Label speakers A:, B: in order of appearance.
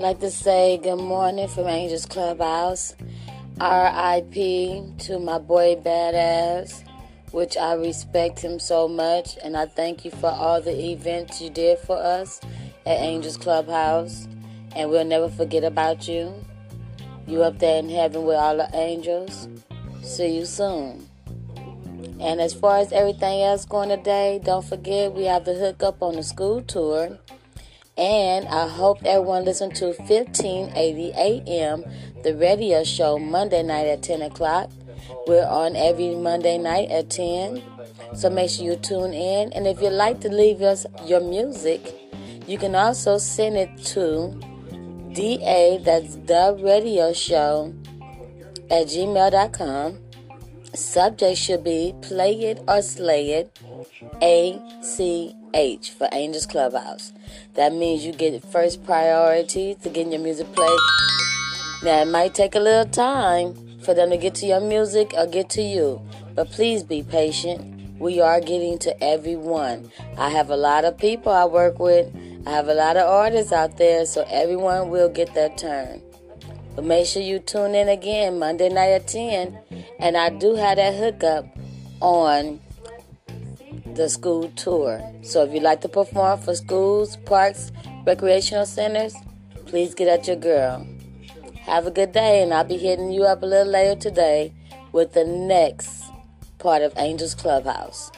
A: Like to say good morning from Angels Clubhouse. RIP to my boy Badass, which I respect him so much, and I thank you for all the events you did for us at Angels Clubhouse, and we'll never forget about you. You up there in heaven with all the angels. See you soon. And as far as everything else going today, don't forget we have the hookup on the school tour. And I hope everyone listened to 1580 AM, the radio show, Monday night at 10 o'clock. We're on every Monday night at 10. So make sure you tune in. And if you'd like to leave us your music, you can also send it to DA, that's the radio show, at gmail.com. Subject should be Play It or Slay It, ACH for Angels Clubhouse. That means you get first priority to getting your music played. Now, it might take a little time for them to get to your music or get to you, but please be patient. We are getting to everyone. I have a lot of people I work with, I have a lot of artists out there, so everyone will get their turn. But make sure you tune in again Monday night at 10. And I do have that hookup on the school tour. So if you'd like to perform for schools, parks, recreational centers, please get at your girl. Have a good day, and I'll be hitting you up a little later today with the next part of Angels Clubhouse.